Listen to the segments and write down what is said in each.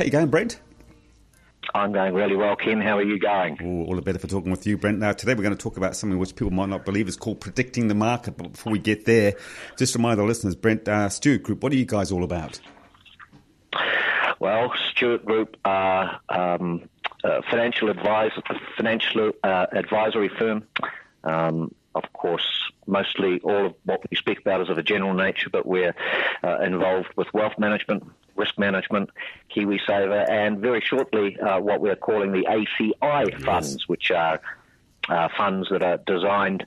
How you going, Brent? I'm going really well, Ken. How are you going? Ooh, all the better for talking with you, Brent. Now, today we're going to talk about something which people might not believe is called predicting the market. But before we get there, just remind the listeners, Brent, uh, Stewart Group, what are you guys all about? Well, Stewart Group are um, a financial advisor, financial uh, advisory firm. Um, of course, mostly all of what we speak about is of a general nature, but we're uh, involved with wealth management, risk management, KiwiSaver, and very shortly uh, what we're calling the ACI yes. funds, which are uh, funds that are designed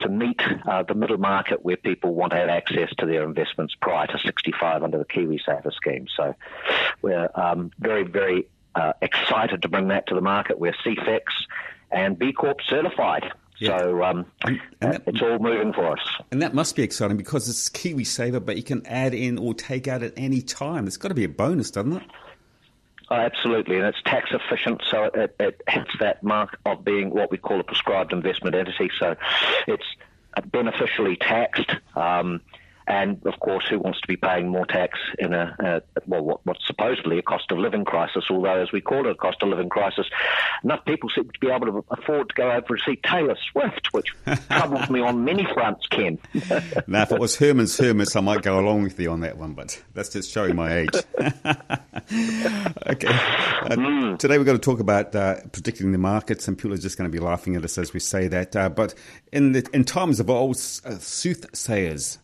to meet uh, the middle market where people want to have access to their investments prior to 65 under the KiwiSaver scheme. So we're um, very, very uh, excited to bring that to the market. We're CEFEX and B Corp certified. Yeah. So um, and, and that, it's all moving for us. And that must be exciting because it's KiwiSaver, but you can add in or take out at any time. It's got to be a bonus, doesn't it? Oh, absolutely, and it's tax efficient, so it, it hits that mark of being what we call a prescribed investment entity. So it's beneficially taxed. Um, and of course, who wants to be paying more tax in a, a well, what, what's supposedly a cost of living crisis? Although, as we call it, a cost of living crisis, enough people seem to be able to afford to go over and see Taylor Swift, which troubles me on many fronts. Ken. now, if it was Herman's Hermits, I might go along with you on that one, but that's just showing my age. okay. Uh, mm. Today we're going to talk about uh, predicting the markets, and people are just going to be laughing at us as we say that. Uh, but in the, in times of old, uh, soothsayers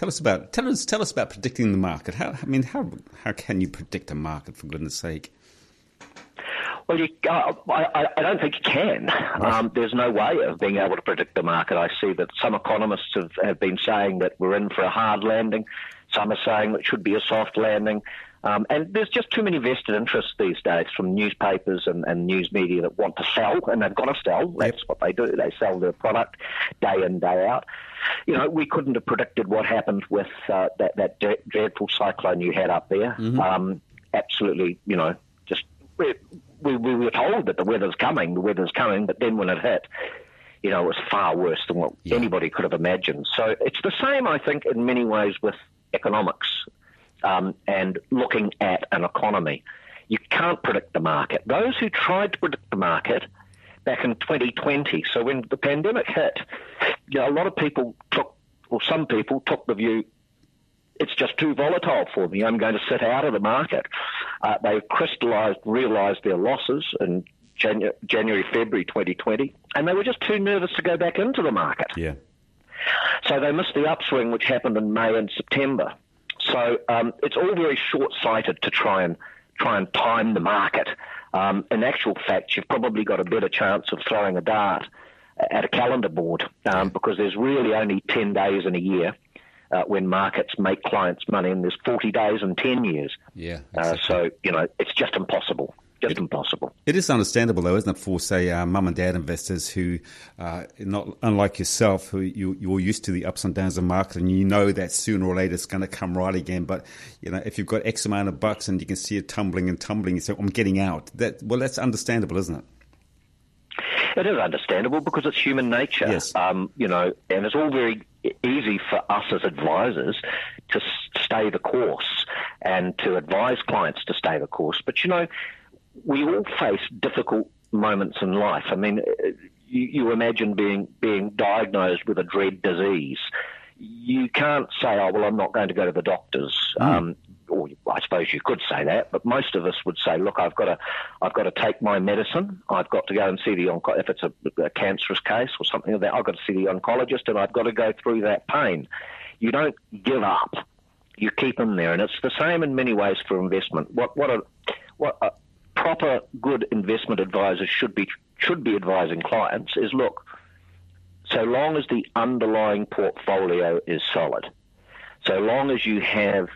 Tell us about tell us tell us about predicting the market. How I mean, how how can you predict a market for goodness sake? Well, you, uh, I, I, don't think you can. Um, there's no way of being able to predict the market. I see that some economists have, have been saying that we're in for a hard landing. Some are saying it should be a soft landing. Um, and there's just too many vested interests these days from newspapers and, and news media that want to sell, and they've got to sell. That's yep. what they do. They sell their product day in, day out. You know, we couldn't have predicted what happened with uh, that, that dreadful cyclone you had up there. Mm-hmm. Um, absolutely, you know, just we, we, we were told that the weather's coming, the weather's coming, but then when it hit, you know, it was far worse than what yeah. anybody could have imagined. So it's the same, I think, in many ways with economics um, and looking at an economy. You can't predict the market. Those who tried to predict the market back in 2020, so when the pandemic hit, you know, a lot of people took, or some people took the view, it's just too volatile for me. I'm going to sit out of the market. Uh, they crystallized, realized their losses in January, January, February 2020, and they were just too nervous to go back into the market. Yeah. So they missed the upswing, which happened in May and September. So um, it's all very short-sighted to try and try and time the market. Um, in actual fact, you've probably got a better chance of throwing a dart at a calendar board um, because there's really only 10 days in a year. Uh, when markets make clients money, and there's 40 days in 10 years. Yeah. Uh, so, you know, it's just impossible just it, impossible. It is understandable, though, isn't it, for say uh, mum and dad investors who, uh, not unlike yourself, who you, you're used to the ups and downs of the market, and you know that sooner or later it's going to come right again. But you know, if you've got X amount of bucks and you can see it tumbling and tumbling, you say, "I'm getting out." That well, that's understandable, isn't it? It is understandable because it's human nature. Yes. Um, you know, and it's all very easy for us as advisors to stay the course and to advise clients to stay the course. But you know, we all face difficult moments in life. I mean, you, you imagine being being diagnosed with a dread disease. You can't say, "Oh, well, I'm not going to go to the doctors." Mm. Um, or I suppose you could say that, but most of us would say, look, I've got to, I've got to take my medicine. I've got to go and see the onco- if it's a, a cancerous case or something like that. I've got to see the oncologist, and I've got to go through that pain. You don't give up. You keep them there, and it's the same in many ways for investment. What what a what a proper good investment advisors should be should be advising clients is look. So long as the underlying portfolio is solid, so long as you have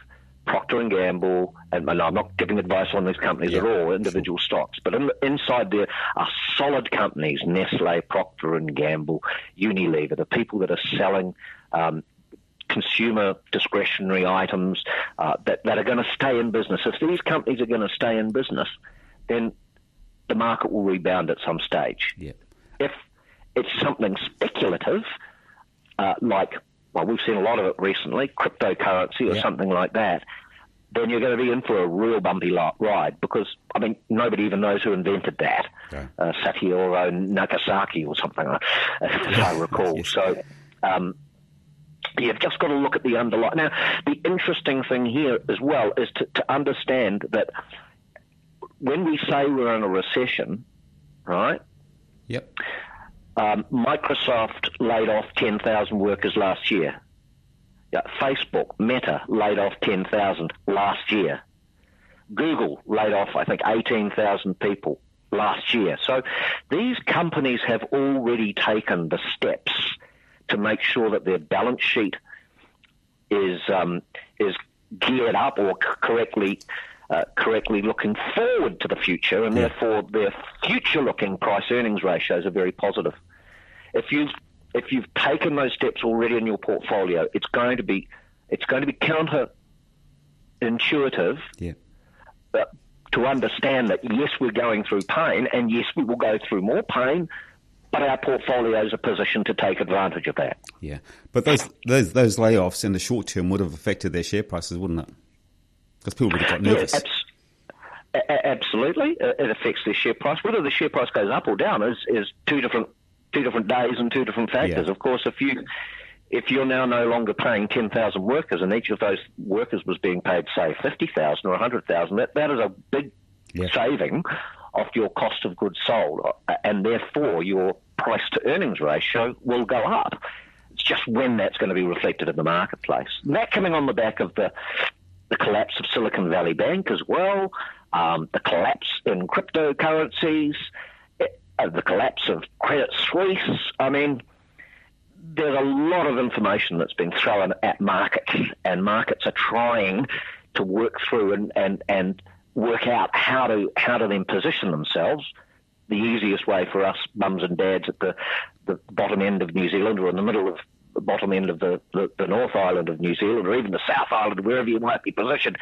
Procter and Gamble, and, and, I'm not giving advice on these companies yeah, at all, individual stocks, but in, inside there are solid companies: Nestle, Procter and Gamble, Unilever, the people that are selling. Um, consumer discretionary items uh, that, that are going to stay in business. If these companies are going to stay in business, then the market will rebound at some stage. Yeah. If it's something speculative, uh, like well, we've seen a lot of it recently, cryptocurrency or yeah. something like that, then you're going to be in for a real bumpy ride because, I mean, nobody even knows who invented that. Okay. Uh, Satoru Nagasaki or something, uh, as I recall. yes. So um, you've just got to look at the underlying. Now, the interesting thing here as well is to, to understand that when we say we're in a recession, right? Yep. Um, Microsoft laid off 10,000 workers last year. Yeah, Facebook, Meta laid off 10,000 last year. Google laid off, I think, 18,000 people last year. So these companies have already taken the steps to make sure that their balance sheet is um, is geared up or c- correctly uh, correctly looking forward to the future, and yeah. therefore their future-looking price-earnings ratios are very positive. If you've if you've taken those steps already in your portfolio, it's going to be it's going to be counterintuitive yeah. To understand that yes, we're going through pain, and yes, we will go through more pain, but our portfolios are positioned to take advantage of that. Yeah, but those those those layoffs in the short term would have affected their share prices, wouldn't it? Because people would have got nervous. Yeah, abs- absolutely, uh, it affects their share price. Whether the share price goes up or down is is two different two different days and two different factors. Yeah. Of course, if you if you're now no longer paying 10,000 workers and each of those workers was being paid, say, 50,000 or 100,000, that, that is a big yeah. saving of your cost of goods sold. Uh, and therefore, your price to earnings ratio will go up. It's just when that's going to be reflected in the marketplace. And that coming on the back of the, the collapse of Silicon Valley Bank as well, um, the collapse in cryptocurrencies, it, uh, the collapse of Credit Suisse. I mean, there's a lot of information that's been thrown at markets, and markets are trying to work through and, and, and work out how to how to then position themselves the easiest way for us mums and dads at the, the bottom end of New Zealand or in the middle of the bottom end of the, the, the North Island of New Zealand or even the South Island, wherever you might be positioned,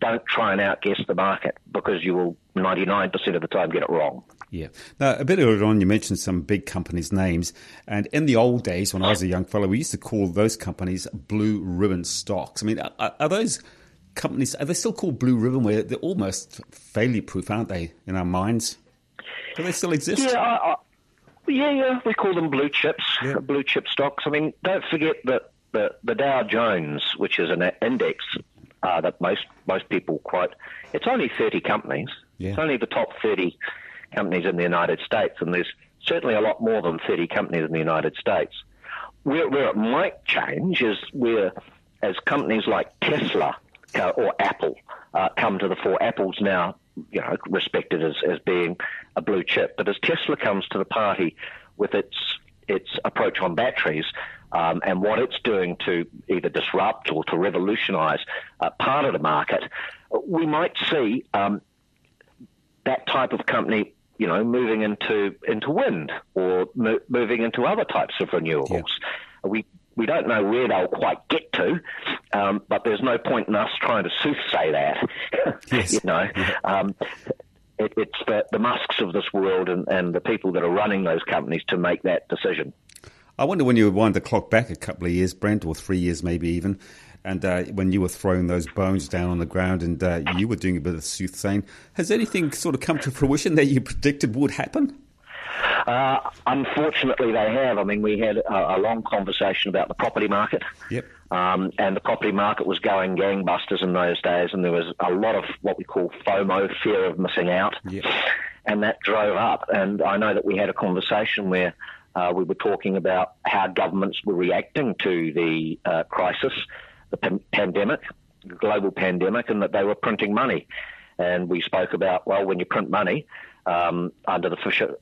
don't try and outguess the market because you will 99% of the time get it wrong. Yeah. Now, a bit earlier on, you mentioned some big companies' names. And in the old days, when I was a young fellow, we used to call those companies blue ribbon stocks. I mean, are, are those companies, are they still called blue ribbon where they're almost failure proof, aren't they, in our minds? Do they still exist? Yeah, I, I, yeah, yeah. We call them blue chips, yeah. blue chip stocks. I mean, don't forget that the, the Dow Jones, which is an index uh, that most most people quote, it's only 30 companies. Yeah. It's only the top 30 companies in the United States, and there's certainly a lot more than 30 companies in the United States. Where, where it might change is where, as companies like Tesla uh, or Apple uh, come to the fore, Apple's now you know, respected as, as being a blue chip. But as Tesla comes to the party with its its approach on batteries um, and what it's doing to either disrupt or to revolutionise uh, part of the market, we might see um, that type of company, you know, moving into into wind or mo- moving into other types of renewables. Yeah. We we don't know where they'll quite get to, um, but there's no point in us trying to soothsay that. Yes. you know, yeah. um, it, it's the, the Musks of this world and, and the people that are running those companies to make that decision. I wonder when you wind the clock back a couple of years, Brent, or three years maybe even, and uh, when you were throwing those bones down on the ground and uh, you were doing a bit of soothsaying, has anything sort of come to fruition that you predicted would happen? Uh, unfortunately, they have. I mean, we had a, a long conversation about the property market. Yep. Um, and the property market was going gangbusters in those days, and there was a lot of what we call FOMO, fear of missing out. Yep. And that drove up. And I know that we had a conversation where uh, we were talking about how governments were reacting to the uh, crisis, the p- pandemic, the global pandemic, and that they were printing money. And we spoke about, well, when you print money um, under the Fisher,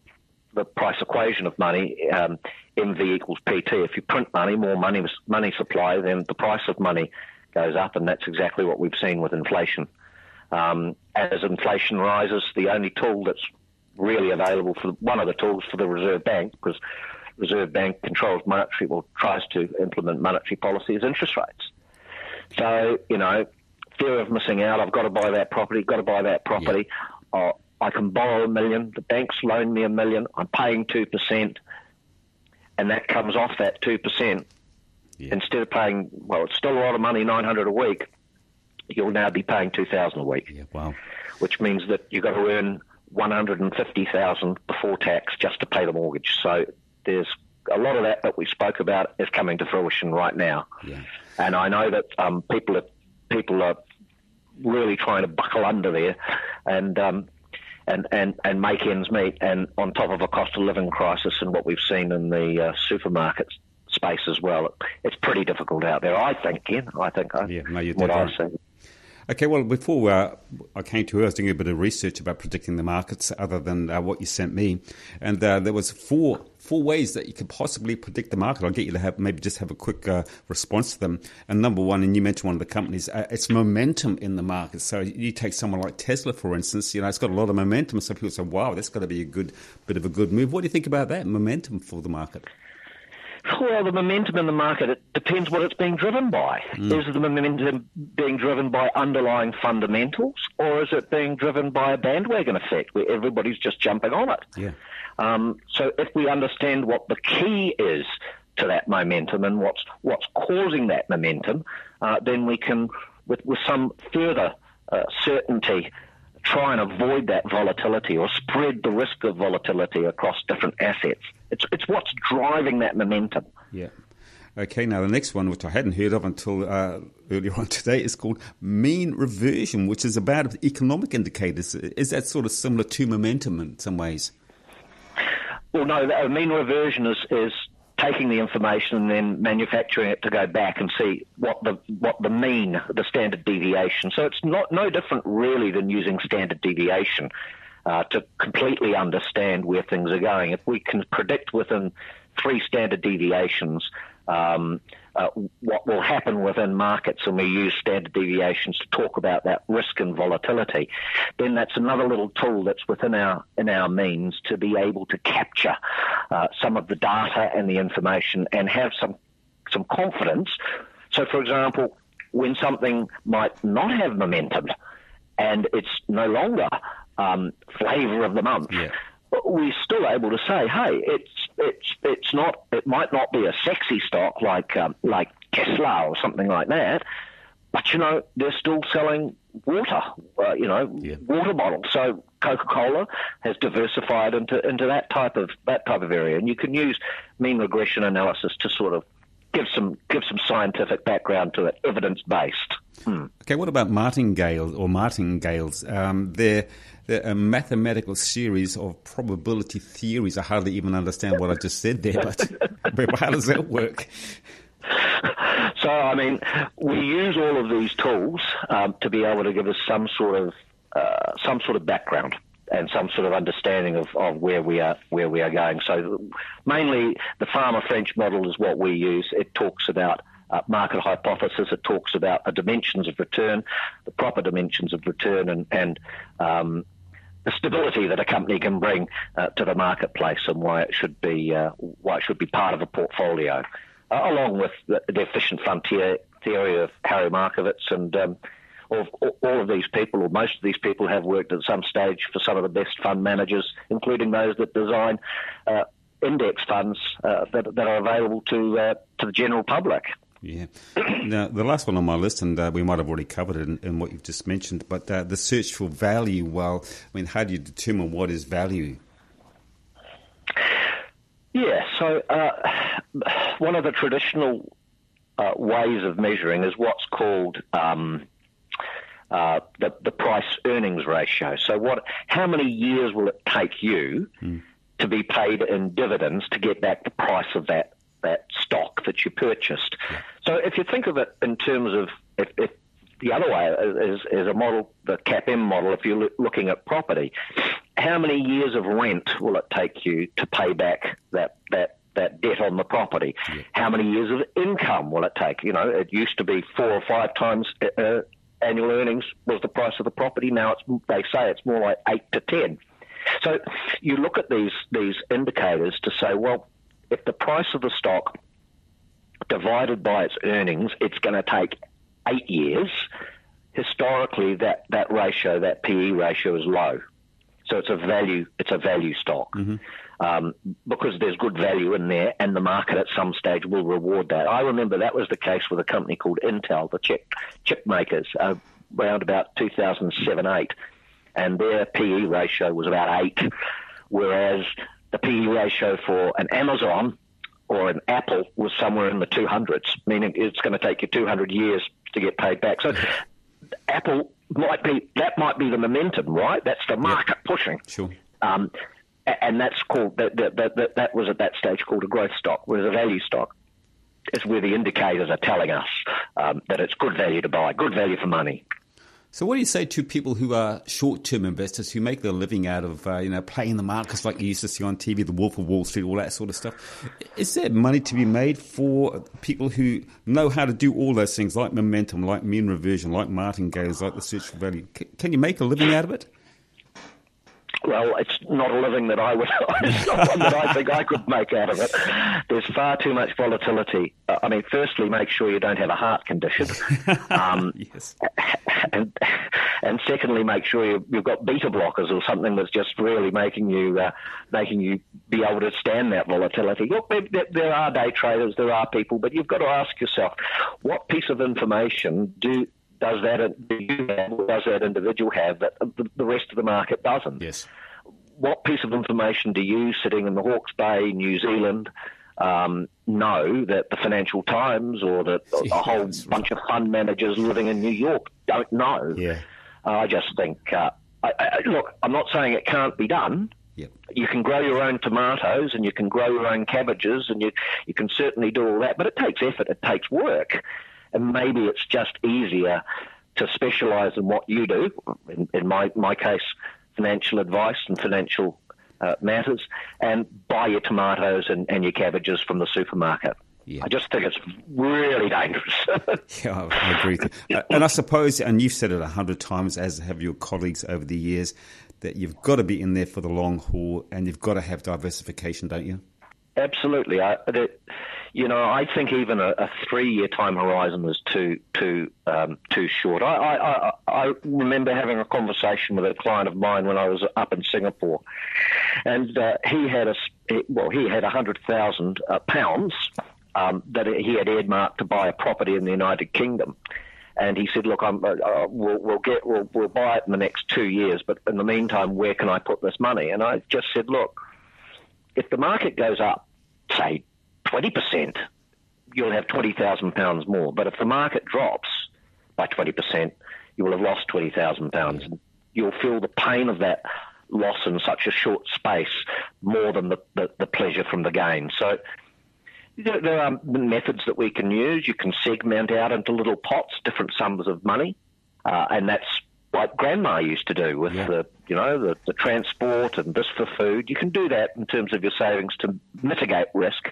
the price equation of money, um, MV equals PT. If you print money, more money money supply, then the price of money goes up, and that's exactly what we've seen with inflation. Um, as inflation rises, the only tool that's really available for one of the tools for the Reserve Bank, because Reserve Bank controls monetary, or tries to implement monetary policy, is interest rates. So you know, fear of missing out. I've got to buy that property. Got to buy that property. Yeah. Uh, I can borrow a million. The bank's loan me a million. I'm paying two percent, and that comes off that two percent. Yeah. Instead of paying, well, it's still a lot of money, nine hundred a week. You'll now be paying two thousand a week. Yeah, wow. Which means that you've got to earn one hundred and fifty thousand before tax just to pay the mortgage. So there's a lot of that that we spoke about is coming to fruition right now. Yeah. And I know that um, people are people are really trying to buckle under there, and um, and, and, and make ends meet, and on top of a cost of living crisis and what we've seen in the uh, supermarket space as well, it's pretty difficult out there. I think, Ken. I think. I, yeah, no, you're what I see. Okay, well, before uh, I came to you, I was doing a bit of research about predicting the markets, other than uh, what you sent me, and uh, there was four four ways that you could possibly predict the market. I'll get you to have maybe just have a quick uh, response to them. And number one, and you mentioned one of the companies, uh, it's momentum in the market. So you take someone like Tesla, for instance, you know, it's got a lot of momentum. So people say, wow, that's got to be a good bit of a good move. What do you think about that momentum for the market? Well, the momentum in the market, it depends what it's being driven by. Mm. Is the momentum being driven by underlying fundamentals, or is it being driven by a bandwagon effect where everybody's just jumping on it? Yeah. Um, so if we understand what the key is to that momentum and what's what's causing that momentum, uh, then we can, with, with some further uh, certainty, try and avoid that volatility or spread the risk of volatility across different assets. It's it's what's driving that momentum. Yeah. Okay, now the next one, which I hadn't heard of until uh, earlier on today, is called mean reversion, which is about economic indicators. Is that sort of similar to momentum in some ways? Well, no, a mean reversion is, is taking the information and then manufacturing it to go back and see what the what the mean, the standard deviation. So it's not no different really than using standard deviation uh, to completely understand where things are going. If we can predict within three standard deviations um, uh, what will happen within markets, and we use standard deviations to talk about that risk and volatility, then that's another little tool that's within our in our means to be able to capture uh, some of the data and the information and have some some confidence. So, for example, when something might not have momentum and it's no longer um, flavour of the month. Yeah we're still able to say, hey, it's it's it's not it might not be a sexy stock like um, like Tesla or something like that, but you know they're still selling water, uh, you know, yeah. water bottles. So Coca-Cola has diversified into into that type of that type of area, and you can use mean regression analysis to sort of give some give some scientific background to it, evidence based. Hmm. Okay, what about martingale or martingales? Um, they're a mathematical series of probability theories. I hardly even understand what I just said there, but, how does that work? So, I mean, we use all of these tools um, to be able to give us some sort of uh, some sort of background and some sort of understanding of, of where we are where we are going. So, mainly the Fama French model is what we use. It talks about uh, market hypothesis. It talks about the dimensions of return, the proper dimensions of return, and, and um, the stability that a company can bring uh, to the marketplace, and why it should be uh, why it should be part of a portfolio, uh, along with the, the, efficient frontier theory of Harry Markowitz and. Um, all, all of these people, or most of these people, have worked at some stage for some of the best fund managers, including those that design uh, index funds uh, that, that, are available to uh, to the general public. Yeah. now, the last one on my list, and uh, we might have already covered it in, in what you've just mentioned, but uh, the search for value. Well, I mean, how do you determine what is value? Yeah, so uh, one of the traditional uh, ways of measuring is what's called um, uh, the, the price earnings ratio. So, what? How many years will it take you mm. to be paid in dividends to get back the price of that that stock that you purchased? So, if you think of it in terms of if, if the other way is, is a model, the CAPM model. If you're looking at property, how many years of rent will it take you to pay back that that that debt on the property? Yeah. How many years of income will it take? You know, it used to be four or five times uh, annual earnings was the price of the property. Now it's they say it's more like eight to ten. So you look at these these indicators to say, well, if the price of the stock divided by its earnings, it's going to take eight years. Historically, that, that ratio, that PE ratio, is low. So it's a value it's a value stock. Mm-hmm. Um, because there's good value in there, and the market at some stage will reward that. I remember that was the case with a company called Intel, the chip chip makers, uh, around about 2007 8, and their PE ratio was about eight, whereas the PE ratio for an Amazon or an Apple was somewhere in the 200s, meaning it's going to take you 200 years to get paid back. So Apple might be that might be the momentum, right? That's the market yep. pushing. Sure. Um, and that's called that, that, that, that was at that stage called a growth stock, whereas a value stock is where the indicators are telling us um, that it's good value to buy, good value for money. So, what do you say to people who are short-term investors who make their living out of uh, you know playing the markets like you used to see on TV, The Wolf of Wall Street, all that sort of stuff? Is there money to be made for people who know how to do all those things, like momentum, like mean reversion, like martingales, like the search for value? can you make a living out of it? Well, it's not a living that I would. it's not one that I think I could make out of it. There's far too much volatility. Uh, I mean, firstly, make sure you don't have a heart condition. Um, yes. And and secondly, make sure you, have got beta blockers or something that's just really making you uh, making you be able to stand that volatility. Look, there, there are day traders, there are people, but you've got to ask yourself, what piece of information do does that do you have, does that individual have that the, the rest of the market doesn't? Yes. What piece of information do you, sitting in the Hawke's Bay, New Zealand, um, know that the Financial Times or that a whole bunch of fund managers living in New York don't know? Yeah. Uh, I just think, uh, I, I, look, I'm not saying it can't be done. Yep. You can grow your own tomatoes and you can grow your own cabbages and you, you can certainly do all that, but it takes effort, it takes work and maybe it's just easier to specialise in what you do. In, in, my my case, financial advice and financial uh, matters, and buy your tomatoes and, and your cabbages from the supermarket. Yeah. I just think it's really dangerous. yeah, I agree. Uh, and I suppose, and you've said it a hundred times, as have your colleagues over the years, that you've got to be in there for the long haul, and you've got to have diversification, don't you? Absolutely. I, that, you know, I think even a, a three-year time horizon was too too um, too short. I, I, I remember having a conversation with a client of mine when I was up in Singapore, and uh, he had a well, he had a hundred thousand uh, pounds um, that he had earmarked to buy a property in the United Kingdom. And he said, "Look, uh, uh, we'll, we'll get, we'll, we'll buy it in the next two years, but in the meantime, where can I put this money?" And I just said, "Look, if the market goes up, say 20%, you'll have £20,000 more. But if the market drops by 20%, you will have lost £20,000. You'll feel the pain of that loss in such a short space more than the, the, the pleasure from the gain. So there are methods that we can use. You can segment out into little pots different sums of money, uh, and that's like grandma used to do with yeah. the you know the, the transport and this for food. You can do that in terms of your savings to mitigate risk,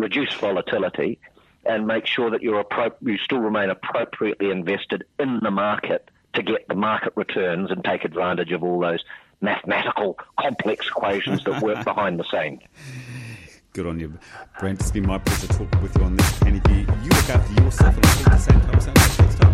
reduce volatility, and make sure that you're appro- you still remain appropriately invested in the market to get the market returns and take advantage of all those mathematical complex equations that work behind the scene. Good on you, Brent. It's been my pleasure talking with you on this. And if you, you look after yourself, and I the same time, sounds like next time.